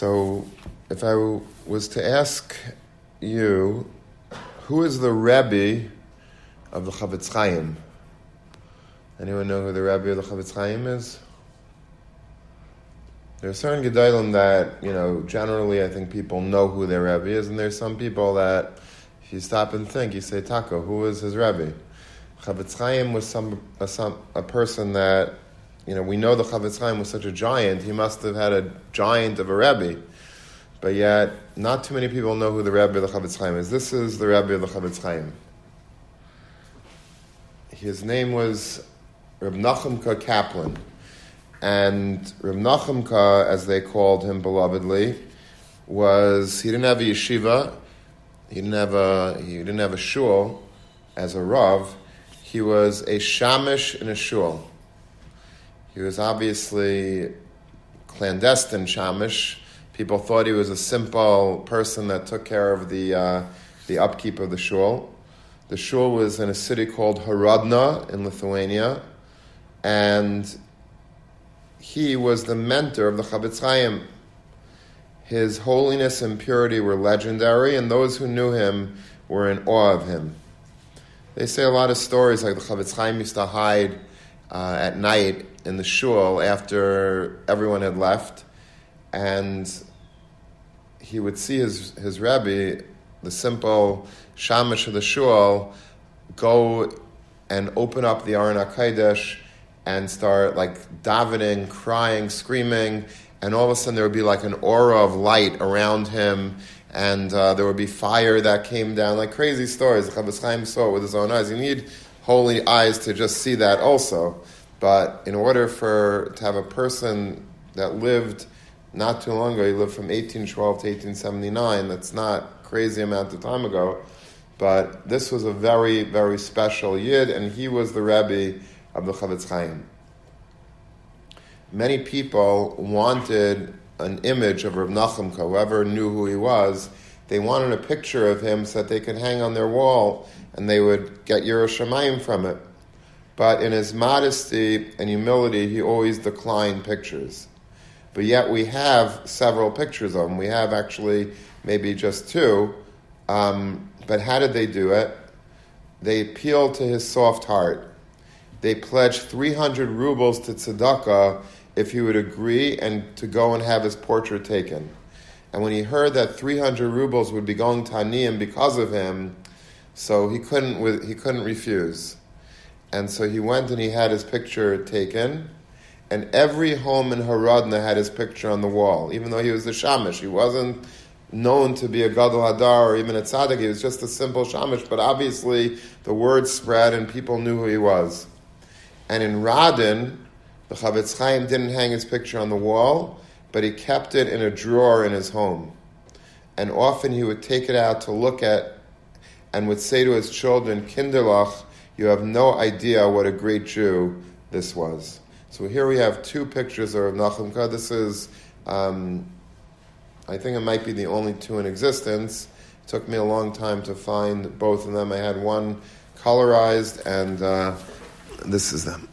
So, if I was to ask you, who is the Rebbe of the Chafetz Chaim? Anyone know who the Rebbe of the Chafetz Chaim is? There are certain Gedolim that, you know, generally I think people know who their Rebbe is, and there's some people that, if you stop and think, you say, Taco, who is his Rebbe? Chafetz Chaim was some a, some, a person that, you know, we know the Chafetz Chaim was such a giant, he must have had a giant of a Rebbe. But yet, not too many people know who the Rebbe of the Chafetz Chaim is. This is the Rebbe of the Chafetz Chaim. His name was Reb Nachumka Kaplan. And Reb Nachumka, as they called him belovedly, was, he didn't have a yeshiva, he didn't have a, he didn't have a shul as a Rav, he was a shamish in a shul. He was obviously clandestine shamish. People thought he was a simple person that took care of the, uh, the upkeep of the shul. The shul was in a city called Horodna in Lithuania, and he was the mentor of the Chafetz Chaim. His holiness and purity were legendary, and those who knew him were in awe of him. They say a lot of stories like the Chafetz Chaim used to hide uh, at night in the shul after everyone had left, and he would see his, his Rebbe, the simple shamash of the shul, go and open up the Aron HaKodesh and start like davening, crying, screaming, and all of a sudden there would be like an aura of light around him and uh, there would be fire that came down, like crazy stories. Chafetz Chaim saw it with his own eyes. You need holy eyes to just see that also. But in order for to have a person that lived not too long ago, he lived from 1812 to 1879, that's not crazy amount of time ago, but this was a very, very special Yid, and he was the Rebbe of the Chafetz Chaim. Many people wanted an image of Rav Nachumka, whoever knew who he was, they wanted a picture of him so that they could hang on their wall and they would get Yiras Shamayim from it. But in his modesty and humility, he always declined pictures. But yet we have several pictures of him. We have actually maybe just two. Um, but how did they do it? They appealed to his soft heart. They pledged 300 rubles to tzedakah if he would agree and to go and have his portrait taken. And when he heard that 300 rubles would be going to Aniyim because of him, so he couldn't, he couldn't refuse. And so he went and he had his picture taken, and every home in Horodna had his picture on the wall, even though he was a shamish. He wasn't known to be a gadol hador or even a tzaddik. He was just a simple shamish, but obviously the word spread and people knew who he was. And in Radin, the Chafetz Chaim didn't hang his picture on the wall, but he kept it in a drawer in his home. And often he would take it out to look at and would say to his children, Kinderlach, you have no idea what a great Jew this was. So here we have two pictures of Nachumka. This is, um, I think it might be the only two in existence. It took me a long time to find both of them. I had one colorized, and uh, this is them.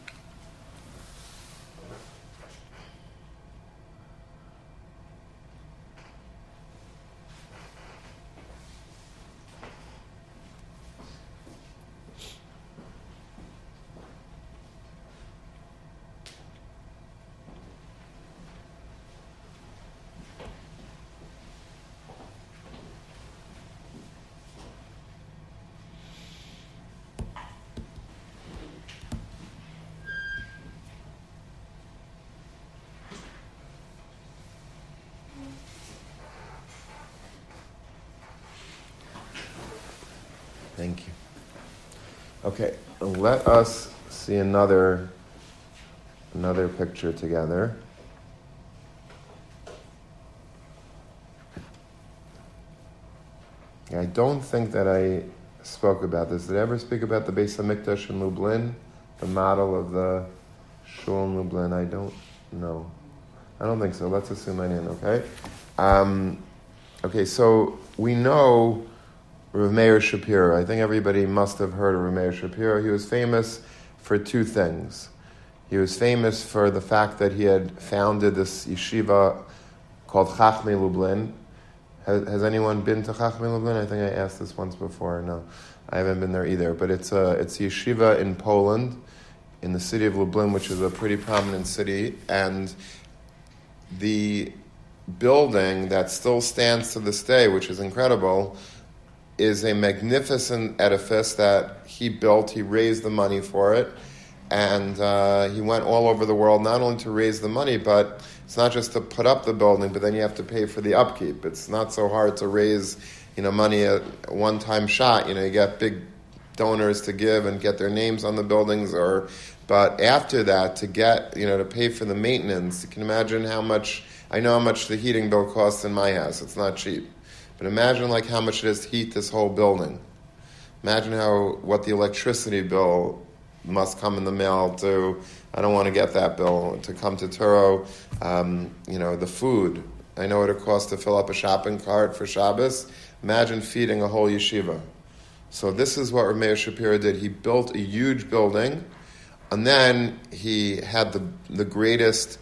Thank you. Okay, let us see another another picture together. I don't think that I spoke about this. Did I ever speak about the Beis Hamikdash in Lublin, the model of the shul in Lublin? I don't know. I don't think so. Let's assume I didn't. Okay. Um, okay. So we know Rav Meir Shapiro. I think everybody must have heard of Rav Meir Shapiro. He was famous for two things. He was famous for the fact that he had founded this yeshiva called Chachmei Lublin. Has, has, anyone been to Chachmei Lublin? I think I asked this once before. No, I haven't been there either. But it's a it's a yeshiva in Poland, in the city of Lublin, which is a pretty prominent city, and the building that still stands to this day, which is incredible, is a magnificent edifice that he built. He raised the money for it, and uh, he went all over the world not only to raise the money, but it's not just to put up the building, but then you have to pay for the upkeep. It's not so hard to raise, you know, money at one time shot. You know, you get big donors to give and get their names on the buildings, or but after that to get, you know, to pay for the maintenance. You can imagine how much. I know how much the heating bill costs in my house. It's not cheap. But imagine like how much it is to heat this whole building. Imagine how what the electricity bill must come in the mail to. I don't want to get that bill to come to Turo. Um, you know the food. I know what it costs to fill up a shopping cart for Shabbos. Imagine feeding a whole yeshiva. So this is what Rav Meir Shapiro did. He built a huge building, and then he had the the greatest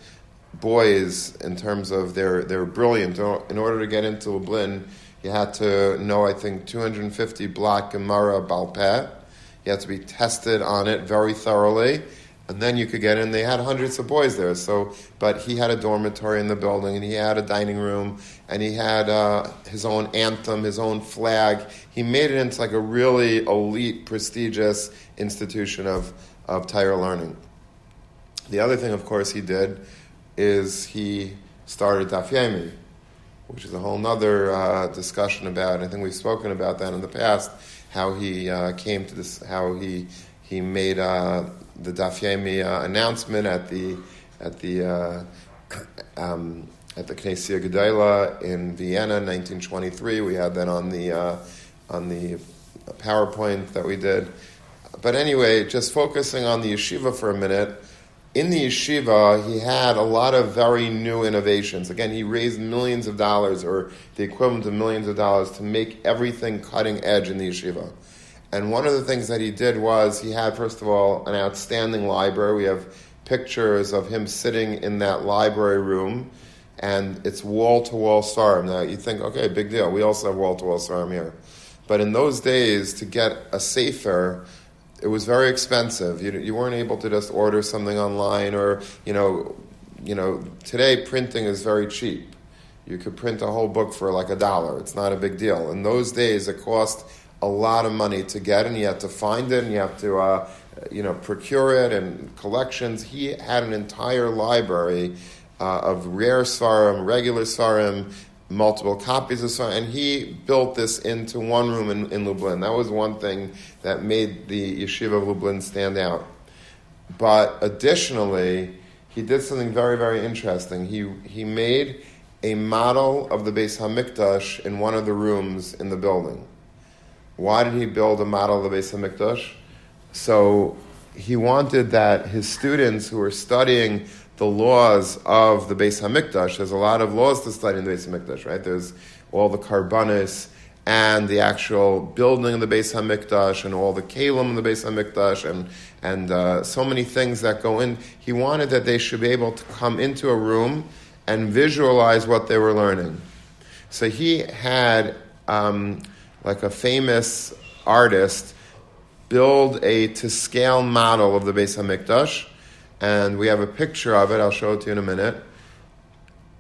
boys in terms of their they're brilliant. In order to get into Lublin, you had to know, I think, 250 blatt Gemara Balpeh. You had to be tested on it very thoroughly, and then you could get in. They had hundreds of boys there, so but he had a dormitory in the building, and he had a dining room, and he had uh, his own anthem, his own flag. He made it into like a really elite, prestigious institution of of Torah learning. The other thing, of course, he did is he started Daf which is a whole other uh, discussion about. I think we've spoken about that in the past. How he uh, came to this, how he he made uh, the Daf Yomi uh, announcement at the at the uh, um, at the Knessia Gedola in Vienna, 1923. We had that on the uh, on the PowerPoint that we did. But anyway, just focusing on the yeshiva for a minute in the yeshiva, he had a lot of very new innovations. Again, he raised millions of dollars, or the equivalent of millions of dollars, to make everything cutting edge in the yeshiva. And one of the things that he did was he had, first of all, an outstanding library. We have pictures of him sitting in that library room, and it's wall to wall Seforim. Now, you think, okay, big deal. We also have wall to wall Seforim here. But in those days, to get a Sefer, it was very expensive. You, you weren't able to just order something online or, you know, you know, today printing is very cheap. You could print a whole book for like a dollar. It's not a big deal. In those days, it cost a lot of money to get, and you have to find it, and you have to, uh, you know, procure it, and collections. He had an entire library uh, of rare sarim, regular sarim, multiple copies of song, and he built this into one room in, in Lublin. That was one thing that made the yeshiva of Lublin stand out. But additionally, he did something very, very interesting. He, he made a model of the Beis Hamikdash in one of the rooms in the building. Why did he build a model of the Beis Hamikdash? So he wanted that his students who were studying the laws of the Beis Hamikdash. There's a lot of laws to study in the Beis Hamikdash, right? There's all the korbanos and the actual building of the Beis Hamikdash and all the kalim in the Beis Hamikdash and and uh, so many things that go in. He wanted that they should be able to come into a room and visualize what they were learning. So he had um, like a famous artist build a to scale model of the Beis Hamikdash and we have a picture of it. I'll show it to you in a minute.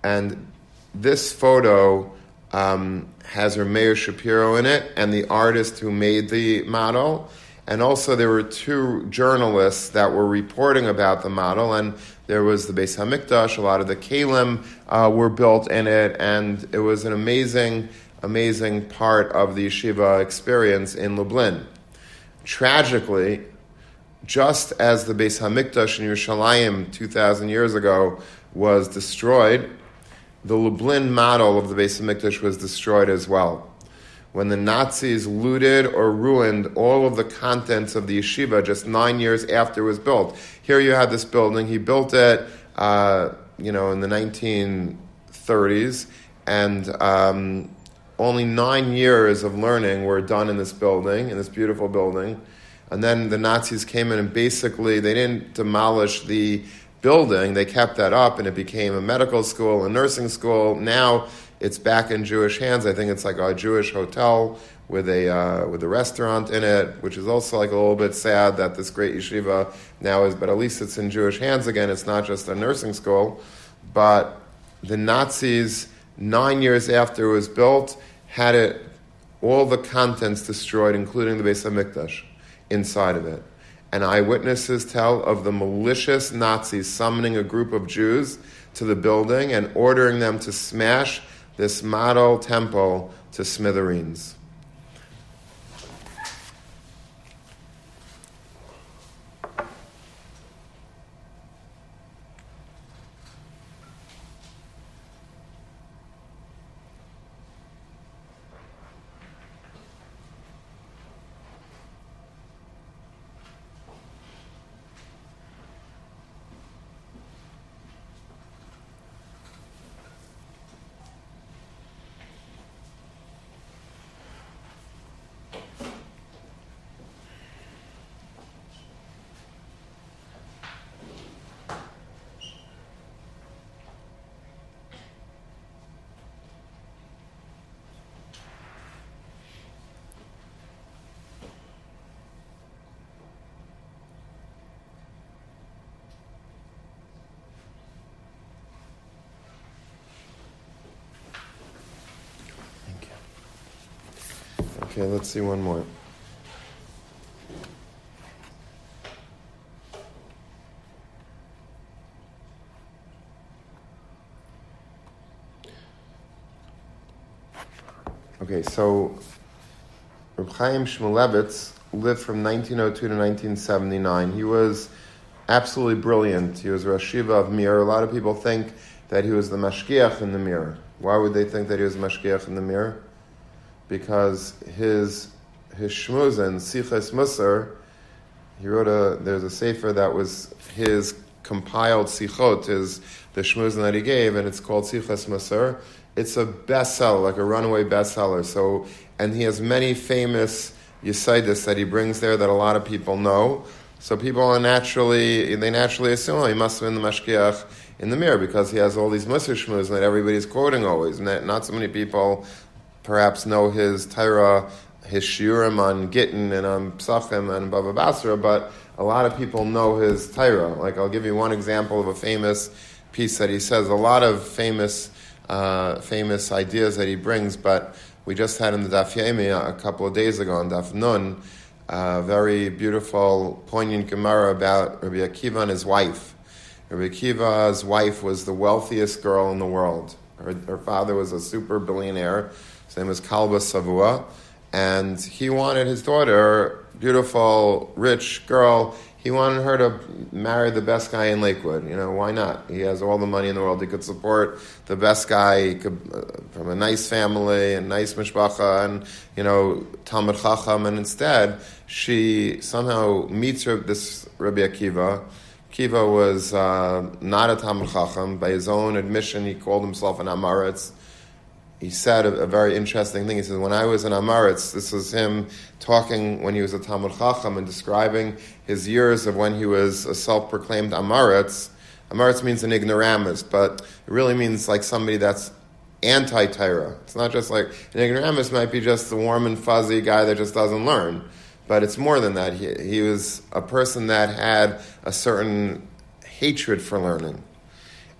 And this photo um, has Meir Shapiro in it and the artist who made the model. And also, there were two journalists that were reporting about the model, and there was the Beis Hamikdash. A lot of the Kalim uh, were built in it, and it was an amazing, amazing part of the yeshiva experience in Lublin. Tragically, just as the Beis Hamikdash in Yerushalayim 2,000 years ago was destroyed, the Lublin model of the Beis Hamikdash was destroyed as well. When the Nazis looted or ruined all of the contents of the yeshiva just nine years after it was built. Here you have this building. He built it, uh, you know, in the 1930s, and um, only nine years of learning were done in this building, in this beautiful building. And then the Nazis came in and basically they didn't demolish the building. They kept that up, and it became a medical school, a nursing school. Now it's back in Jewish hands. I think it's like a Jewish hotel with a uh, with a restaurant in it, which is also like a little bit sad that this great yeshiva now is. But at least it's in Jewish hands again. It's not just a nursing school, but the Nazis nine years after it was built had it all the contents destroyed, including the Beis Hamikdash inside of it. And eyewitnesses tell of the malicious Nazis summoning a group of Jews to the building and ordering them to smash this model temple to smithereens. Okay, let's see one more. Okay, so Reb Chaim Shmulevitz lived from 1902 to 1979. He was absolutely brilliant. He was Rosh Yeshiva of Mir. A lot of people think that he was the Mashgiach in the Mir. Why would they think that he was Mashgiach in the Mir? Because his his shmuzin Sichos Musar, he wrote a there's a sefer that was his compiled sichot is the shmuzin that he gave, and it's called Sichos Musar. It's a bestseller, like a runaway bestseller. So, and he has many famous yisaidis that he brings there that a lot of people know. So people are naturally they naturally assume oh, he must have been the mashgiach in the Mir because he has all these Musar shmuz that everybody's quoting always, and that not so many people perhaps know his Torah, his shiurim on Gittin and on Psachim and Bava Basra, but a lot of people know his Torah. Like I'll give you one example of a famous piece that he says. A lot of famous, uh, famous ideas that he brings, but we just had in the Daf Yomi a couple of days ago on Daf Nun, a very beautiful, poignant Gemara about Rabbi Akiva and his wife. Rabbi Akiva's wife was the wealthiest girl in the world. Her, her father was a super billionaire his name was Kalba Savua, and he wanted his daughter, beautiful, rich girl, he wanted her to marry the best guy in Lakewood. You know, why not? He has all the money in the world. He could support the best guy could, uh, from a nice family and nice mishpacha and, you know, Talmud Chacham. And instead, she somehow meets her, this Rabbi Akiva. Akiva was uh, not a Talmud Chacham. By his own admission, he called himself an Amaretz he said a, a, very interesting thing. He said, when I was in Amaretz, this was him talking when he was a Talmud Chacham and describing his years of when he was a self-proclaimed Amaretz. Amaretz means an ignoramus, but it really means like somebody that's anti-Torah. It's not just like, an ignoramus might be just the warm and fuzzy guy that just doesn't learn. But it's more than that. He, he was a person that had a certain hatred for learning.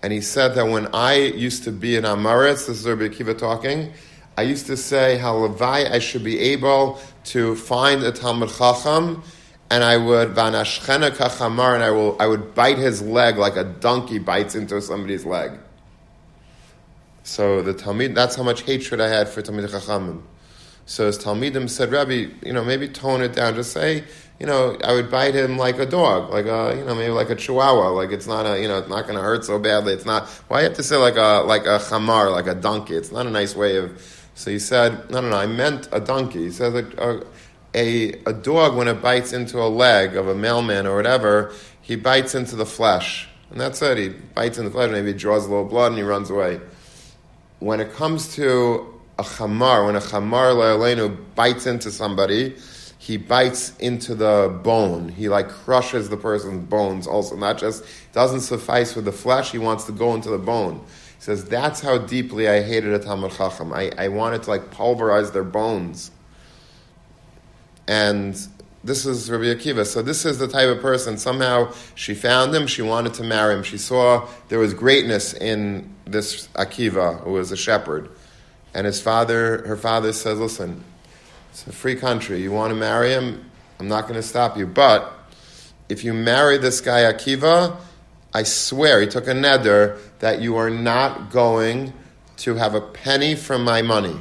And he said that when I used to be in Amaretz, this is Rabbi Akiva talking, I used to say how Levi I should be able to find a Talmud Chacham, and I would vanashchena kachamar, and I will I would bite his leg like a donkey bites into somebody's leg. So the Talmud, that's how much hatred I had for Talmud Chachamim. So his Talmidim said, Rabbi, you know, maybe tone it down. Just say, you know, I would bite him like a dog, like a, you know, maybe like a chihuahua. Like it's not a, you know, it's not going to hurt so badly. It's not. Why you have to say like a like a chamar, like a donkey? It's not a nice way of. So he said, no, no, no. I meant a donkey. He says a, a a dog when it bites into a leg of a mailman or whatever, he bites into the flesh, and that's it. He bites into the flesh, maybe he draws a little blood, and he runs away. When it comes to a chamar, when a chamar le'alenu bites into somebody he bites into the bone. He like crushes the person's bones also. Not just, doesn't suffice with the flesh, he wants to go into the bone. He says, that's how deeply I hated a Talmud Chacham. I, I wanted to like pulverize their bones. And this is Rabbi Akiva. So this is the type of person. Somehow she found him. She wanted to marry him. She saw there was greatness in this Akiva, who was a shepherd. And his father, her father says, listen, it's a free country. You want to marry him? I'm not going to stop you. But if you marry this guy Akiva, I swear, he took a neder that you are not going to have a penny from my money.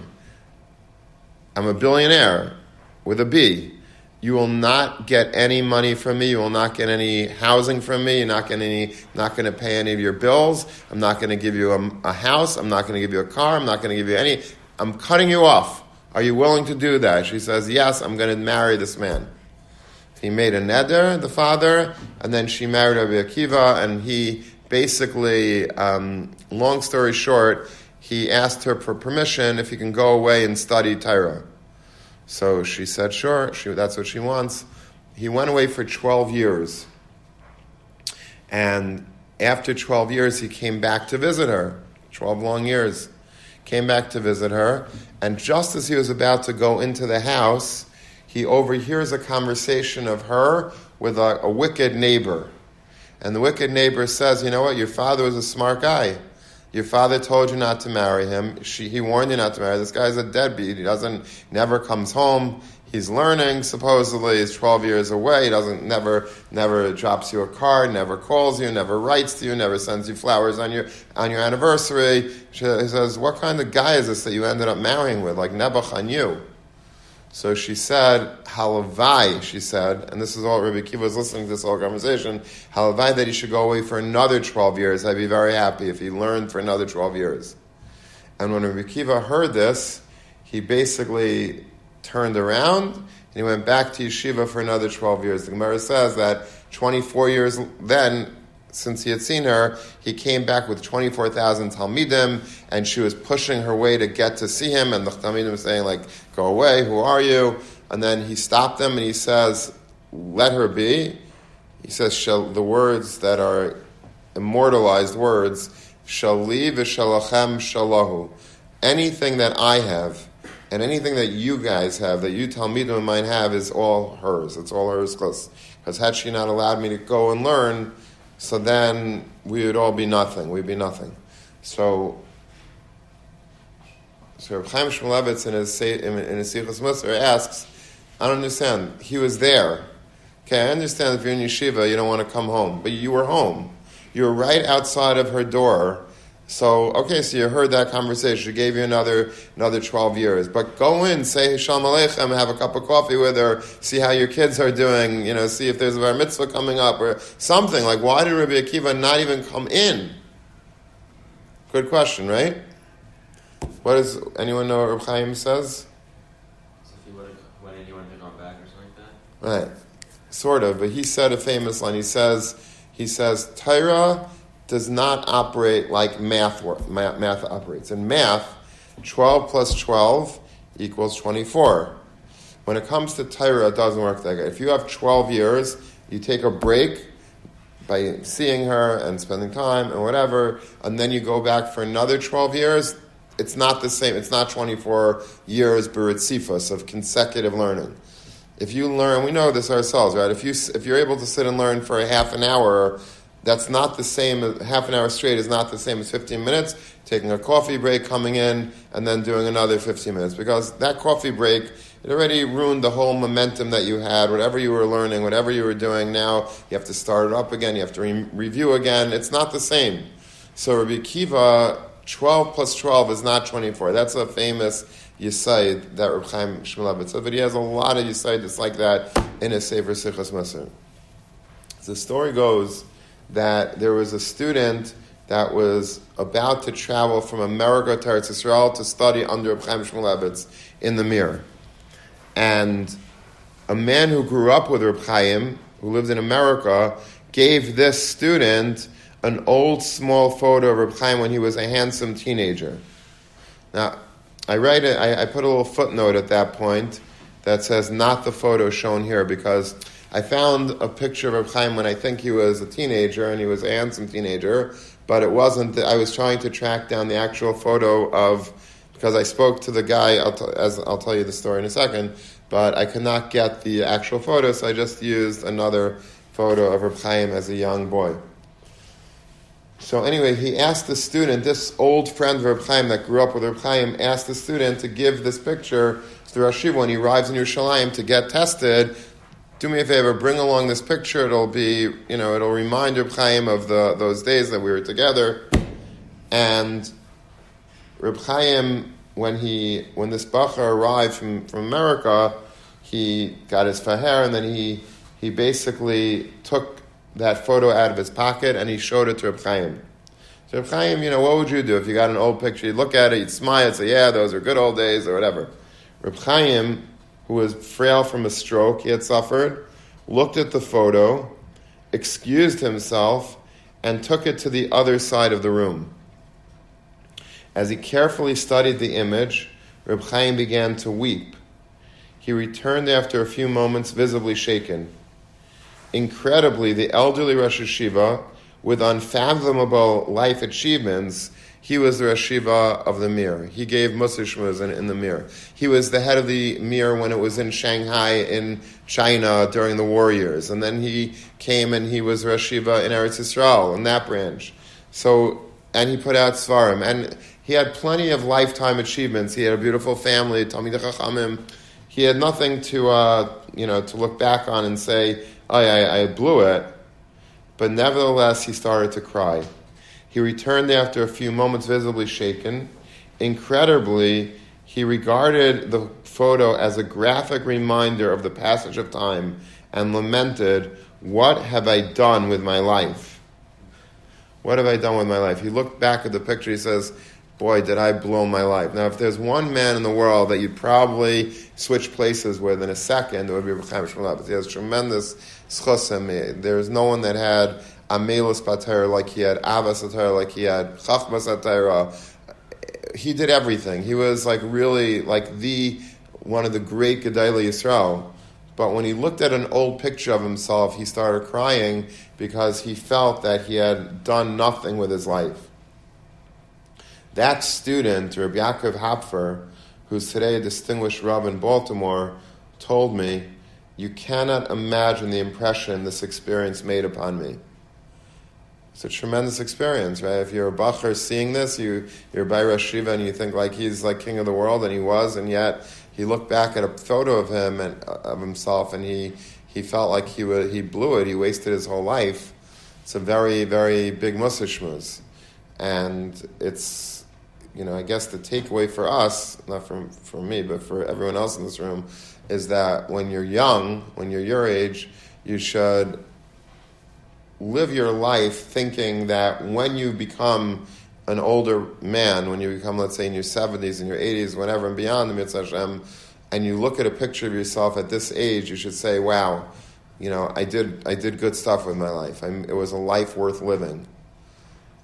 I'm a billionaire with a B. You will not get any money from me. You will not get any housing from me. You're not getting any, not going to pay any of your bills. I'm not going to give you a, a house. I'm not going to give you a car. I'm not going to give you any. I'm cutting you off. Are you willing to do that? She says, Yes, I'm going to marry this man. He made a neder, the father, and then she married Rabbi Akiva, and he basically, um, long story short, he asked her for permission if he can go away and study Torah. So she said, Sure, she, that's what she wants. He went away for 12 years. And after 12 years, he came back to visit her. 12 long years. Came back to visit her, and just as he was about to go into the house, he overhears a conversation of her with a, a wicked neighbor. And the wicked neighbor says, You know what? Your father was a smart guy. Your father told you not to marry him. She, he warned you not to marry. This guy's a deadbeat. He doesn't, never comes home he's learning. Supposedly, he's 12 years away. He doesn't never never drops you a card, never calls you, never writes to you, never sends you flowers on your on your anniversary. He says, "What kind of guy is this that you ended up marrying with? Like Nebuch on you?" So she said, Halavai, she said, and this is all Rabbi Kiva was listening to this whole conversation, Halavai that he should go away for another 12 years. I'd be very happy if he learned for another 12 years. And when Rabbi Kiva heard this, he basically turned around and he went back to yeshiva for another 12 years. The Gemara says that 24 years then, since he had seen her, he came back with 24,000 Talmidim, and she was pushing her way to get to see him, and the Talmidim was saying, like, go away, who are you? And then he stopped them and he says, let her be. He says, shall, the words that are immortalized words, shall Shali v'shalachem shalahu. Anything that I have, and anything that you guys have, that you tell Talmidim and mine have, is all hers. It's all hers because had she not allowed me to go and learn, so then we would all be nothing. We'd be nothing. So, so Reb Chaim Shmulevitz in his in, his Musar asks, I don't understand. He was there. Okay, I understand if you're in yeshiva, you don't want to come home, but you were home. You were right outside of her door so okay, so you heard that conversation. She gave you another another twelve years. But go in, say Shalom Aleichem, have a cup of coffee with her, see how your kids are doing. You know, see if there's a bar mitzvah coming up or something. Like, why did Rabbi Akiva not even come in? Good question, right? What does anyone know what Rabbi Chaim says? So if you would have went in, you wouldn't have gone back or something like that. Right, sort of. But he said a famous line. He says, he says, Torah does not operate like math, math, math operates. In math, 12 plus 12 equals 24. When it comes to Torah, it doesn't work that way. If you have 12 years, you take a break by seeing her and spending time and whatever, and then you go back for another 12 years, it's not the same. It's not 24 years beritzifus of consecutive learning. If you learn, we know this ourselves, right? If, you, if you're able to sit and learn for a half an hour that's not the same, half an hour straight is not the same as 15 minutes, taking a coffee break, coming in, and then doing another 15 minutes. Because that coffee break, it already ruined the whole momentum that you had, whatever you were learning, whatever you were doing. Now you have to start it up again, you have to re- review again. It's not the same. So Rabbi Kiva, 12 plus 12 is not 24. That's a famous Yisaid that Rabbi Chaim Shmulevitz but he has a lot of Yisaid that's like that in his Sefer Sichos Musar. The story goes that there was a student that was about to travel from America to Israel to study under Chaim Shmulevitz in the Mir. And a man who grew up with Reb Chaim, who lived in America, gave this student an old small photo of Reb Chaim when he was a handsome teenager. Now, I write it, I put a little footnote at that point that says not the photo shown here because I found a picture of Reb Chaim when I think he was a teenager and he was a handsome teenager, but it wasn't. I was trying to track down the actual photo of because I spoke to the guy. I'll t- as I'll tell you the story in a second, but I could not get the actual photo, so I just used another photo of Reb Chaim as a young boy. So anyway, he asked the student, this old friend of Reb Chaim that grew up with Reb Chaim, asked the student to give this picture to Rosh Yeshiva when he arrives in Yerushalayim to get tested. Do me a favor, bring along this picture. It'll be, you know, it'll remind Reb Chaim of the, those days that we were together. And Reb Chaim, when he, when this bacher arrived from, from America, he got his faher and then he, he basically took that photo out of his pocket and he showed it to Reb Chaim. So Reb Chaim, you know, what would you do if you got an old picture? You'd look at it, you'd smile, you'd say, yeah, those are good old days or whatever. Reb Chaim, who was frail from a stroke he had suffered, looked at the photo, excused himself, and took it to the other side of the room. As he carefully studied the image, Reb Chaim began to weep. He returned after a few moments, visibly shaken. Incredibly, the elderly Rosh Yeshiva, with unfathomable life achievements, he was the Rosh Yeshiva of the Mir. He gave Musishmas in, in the Mir. He was the head of the Mir when it was in Shanghai, in China, during the war years. And then he came and he was Rosh Yeshiva in Eretz Yisrael, in that branch. So, and he put out Seforim. And he had plenty of lifetime achievements. He had a beautiful family, Talmid Chachamim. He had nothing to, uh, you know, to look back on and say, I, I blew it. But nevertheless, he started to cry. He returned after a few moments, visibly shaken. Incredibly, he regarded the photo as a graphic reminder of the passage of time and lamented, What have I done with my life? What have I done with my life? He looked back at the picture, he says, Boy, did I blow my life. Now, if there's one man in the world that you'd probably switch places with in a second, it would be Chaim Shmulevitz. He has tremendous schusim. There's no one that had Amelus Batera like he had, Avas Batera like he had, Chachmas Batera. He did everything. He was like really like the one of the great Gedolei Yisrael. But when he looked at an old picture of himself, he started crying because he felt that he had done nothing with his life. That student, Rabbi Yaakov Hopfer, who's today a distinguished Rav in Baltimore, told me, You cannot imagine the impression this experience made upon me. It's a tremendous experience, right? If you're a bacher seeing this, you, you're by Rosh and you think like he's like king of the world, and he was, and yet he looked back at a photo of him and uh, of himself, and he, he felt like he, would, he blew it, he wasted his whole life. It's a very, very big musishmuz. And it's you know, I guess the takeaway for us, not from for me, but for everyone else in this room, is that when you're young, when you're your age, you should live your life thinking that when you become an older man, when you become, let's say, in your 70s and your 80s, whatever, and beyond the Mitzvah Hashem, and you look at a picture of yourself at this age, you should say, wow, you know, I did, I did good stuff with my life. I'm, it was a life worth living.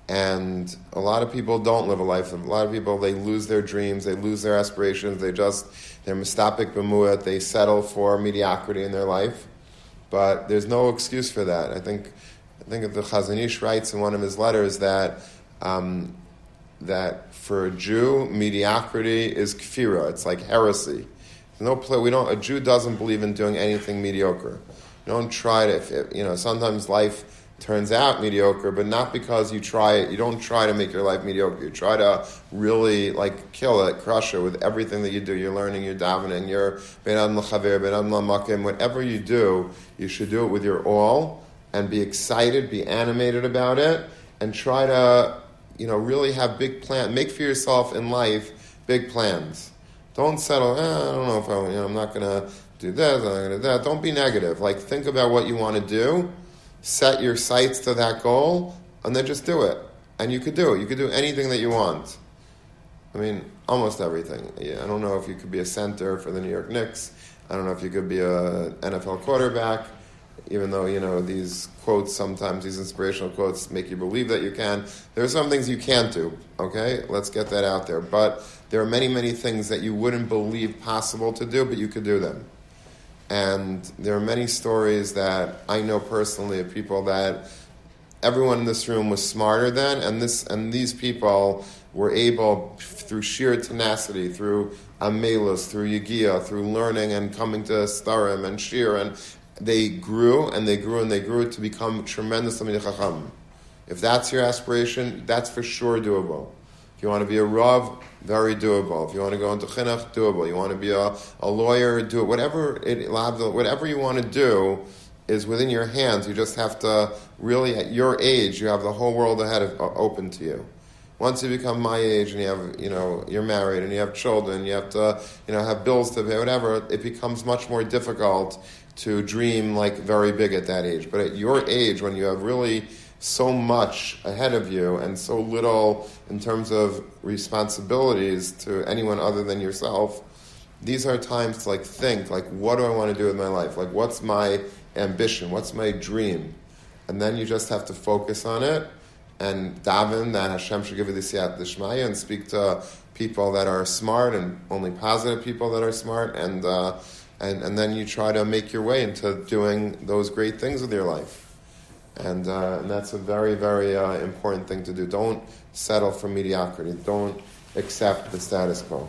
And a lot of people don't live a life. A lot of people they lose their dreams, they lose their aspirations. They just they're mistapik b'muat. They settle for mediocrity in their life. But there's no excuse for that. I think I think the Chazon Ish writes in one of his letters that um, that for a Jew mediocrity is kfira. It's like heresy. No play. We don't. A Jew doesn't believe in doing anything mediocre. Don't try to. If, you know, sometimes life turns out mediocre, but not because you try it. You don't try to make your life mediocre. You try to really like kill it, crush it with everything that you do. You're learning, you're davening, you're ben adam l'chaver. Whatever you do, you should do it with your all and be excited, be animated about it, and try to, you know, really have big plans. Make for yourself in life big plans. Don't settle. Eh, I don't know if I, you know, I'm not going to do this. I'm not going to do that. Don't be negative. Like think about what you want to do set your sights to that goal, and then just do it. And you could do it. You could do anything that you want. I mean, almost everything. Yeah, I don't know if you could be a center for the New York Knicks. I don't know if you could be a NFL quarterback. Even though you know these quotes sometimes these inspirational quotes make you believe that you can there are some things you can't do okay? Let's get that out there. But there are many many things that you wouldn't believe possible to do but you could do them. And there are many stories that i know personally of people that everyone in this room was smarter than and this and these people were able through sheer tenacity through amelus through yigia through learning and coming to starim and shir and they grew and they grew and they grew to become tremendous Talmidei Chacham. If that's your aspiration, that's for sure doable. If you want to be a Rav, very doable. If you want to go into Chinuch, doable. You want to be a, a lawyer, do it. Whatever, it, whatever you want to do is within your hands. You just have to really, at your age, you have the whole world ahead of, uh, open to you. Once you become my age and you have, you know, you're married and you have children, you have to, you know, have bills to pay, whatever, it becomes much more difficult to dream like very big at that age. But at your age, when you have really so much ahead of you and so little in terms of responsibilities to anyone other than yourself, these are times to like think like what do I want to do with my life? Like what's my ambition? What's my dream? And then you just have to focus on it and daven that Hashem should give you the siyat and speak to people that are smart and only positive people that are smart and uh, and, and then you try to make your way into doing those great things with your life. And, uh, and that's a very, very uh, important thing to do. Don't settle for mediocrity. Don't accept the status quo.